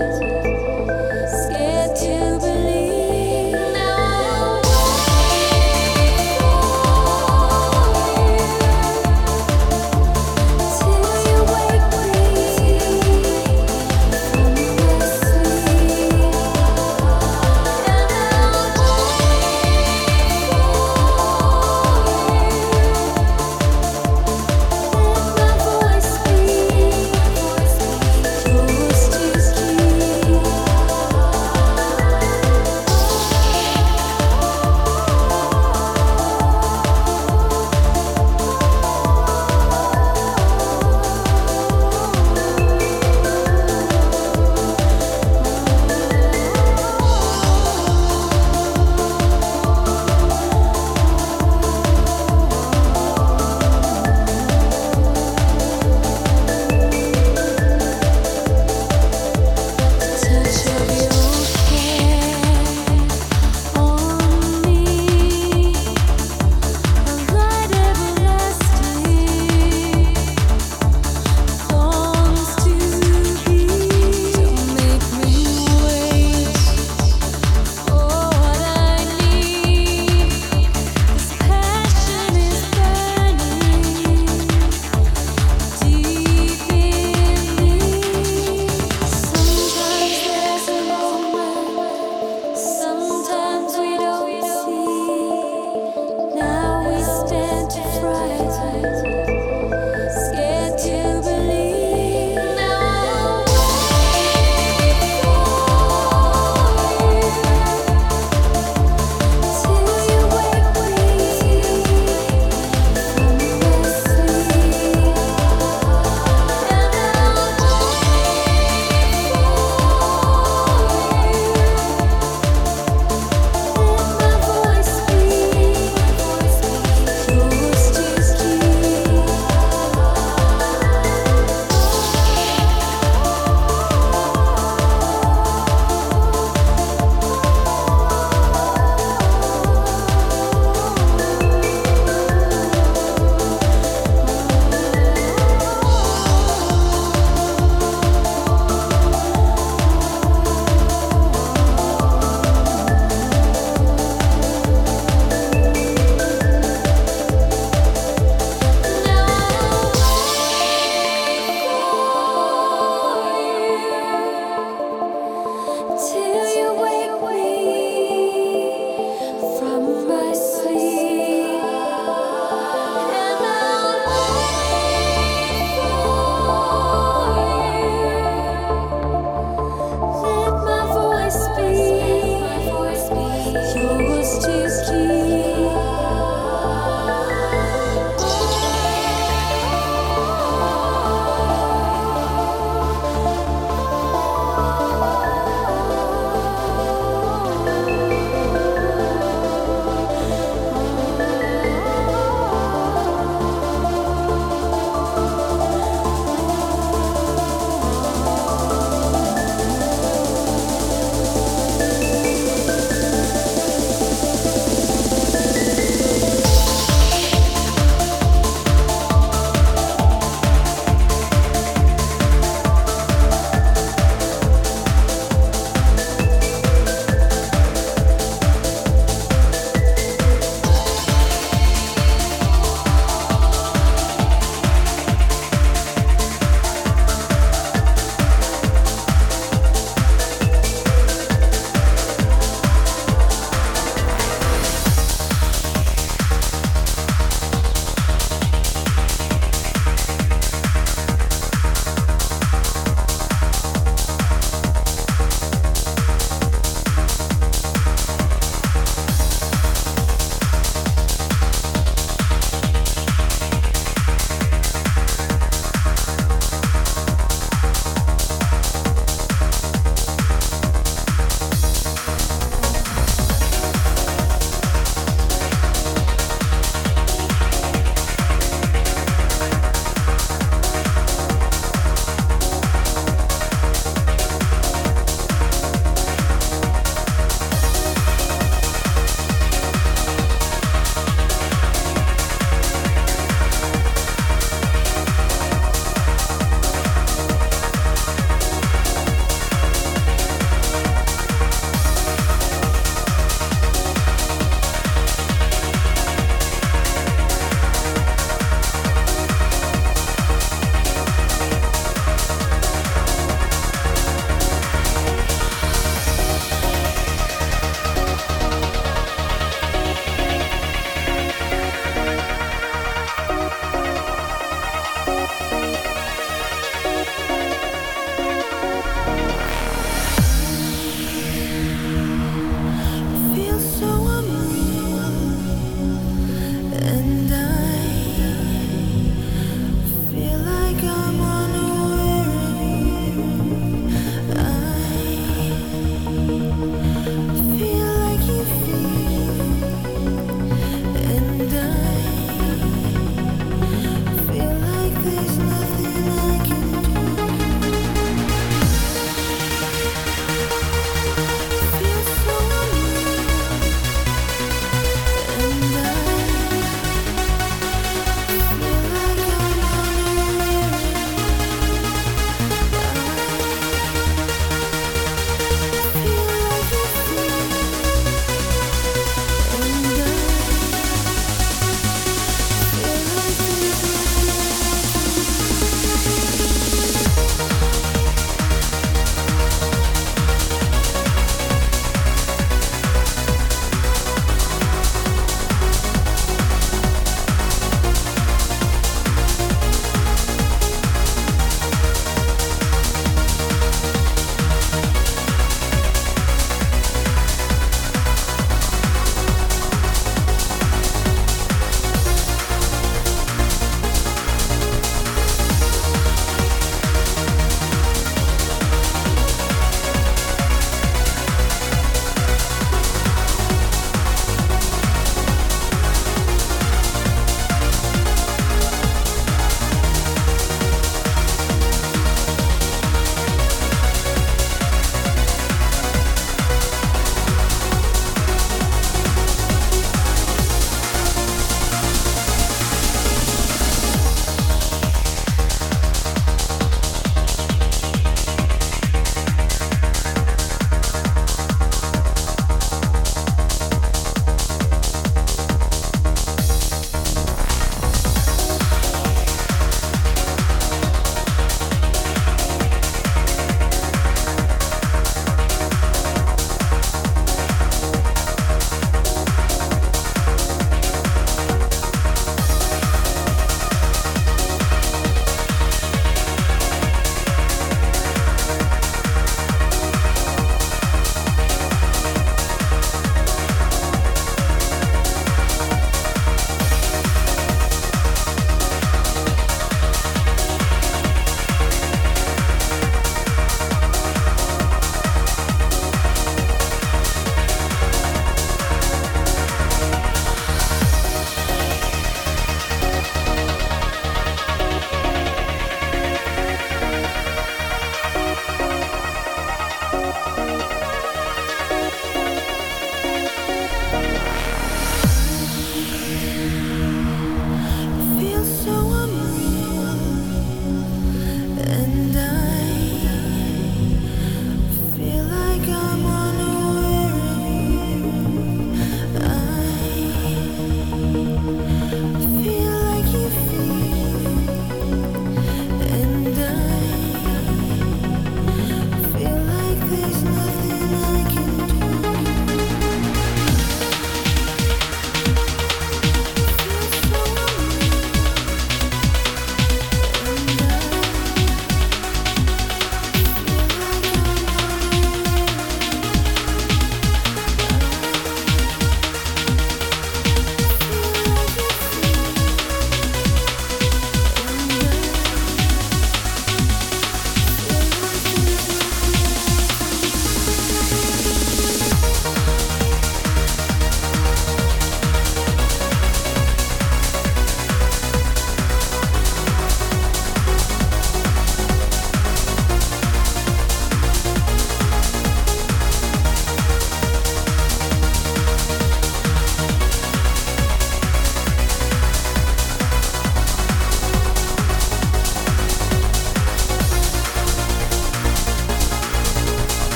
嗯